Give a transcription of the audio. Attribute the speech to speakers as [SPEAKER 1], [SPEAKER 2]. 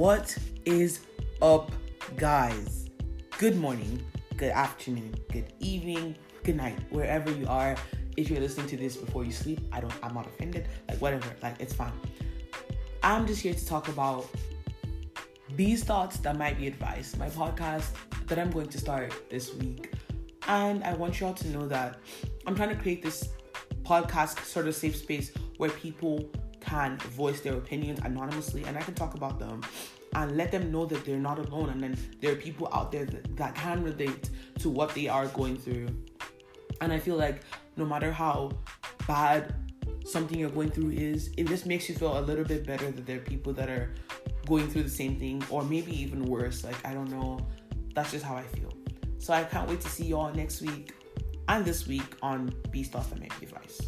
[SPEAKER 1] What is up, guys? Good morning, good afternoon, good evening, good night, wherever you are. If you're listening to this before you sleep, I don't I'm not offended. Like whatever, like it's fine. I'm just here to talk about these thoughts that might be advice. My podcast that I'm going to start this week. And I want y'all to know that I'm trying to create this podcast sort of safe space where people can voice their opinions anonymously and I can talk about them and let them know that they're not alone and then there are people out there that, that can relate to what they are going through. And I feel like no matter how bad something you're going through is, it just makes you feel a little bit better that there are people that are going through the same thing or maybe even worse. Like, I don't know. That's just how I feel. So I can't wait to see y'all next week and this week on Beast Off and Maybe Advice.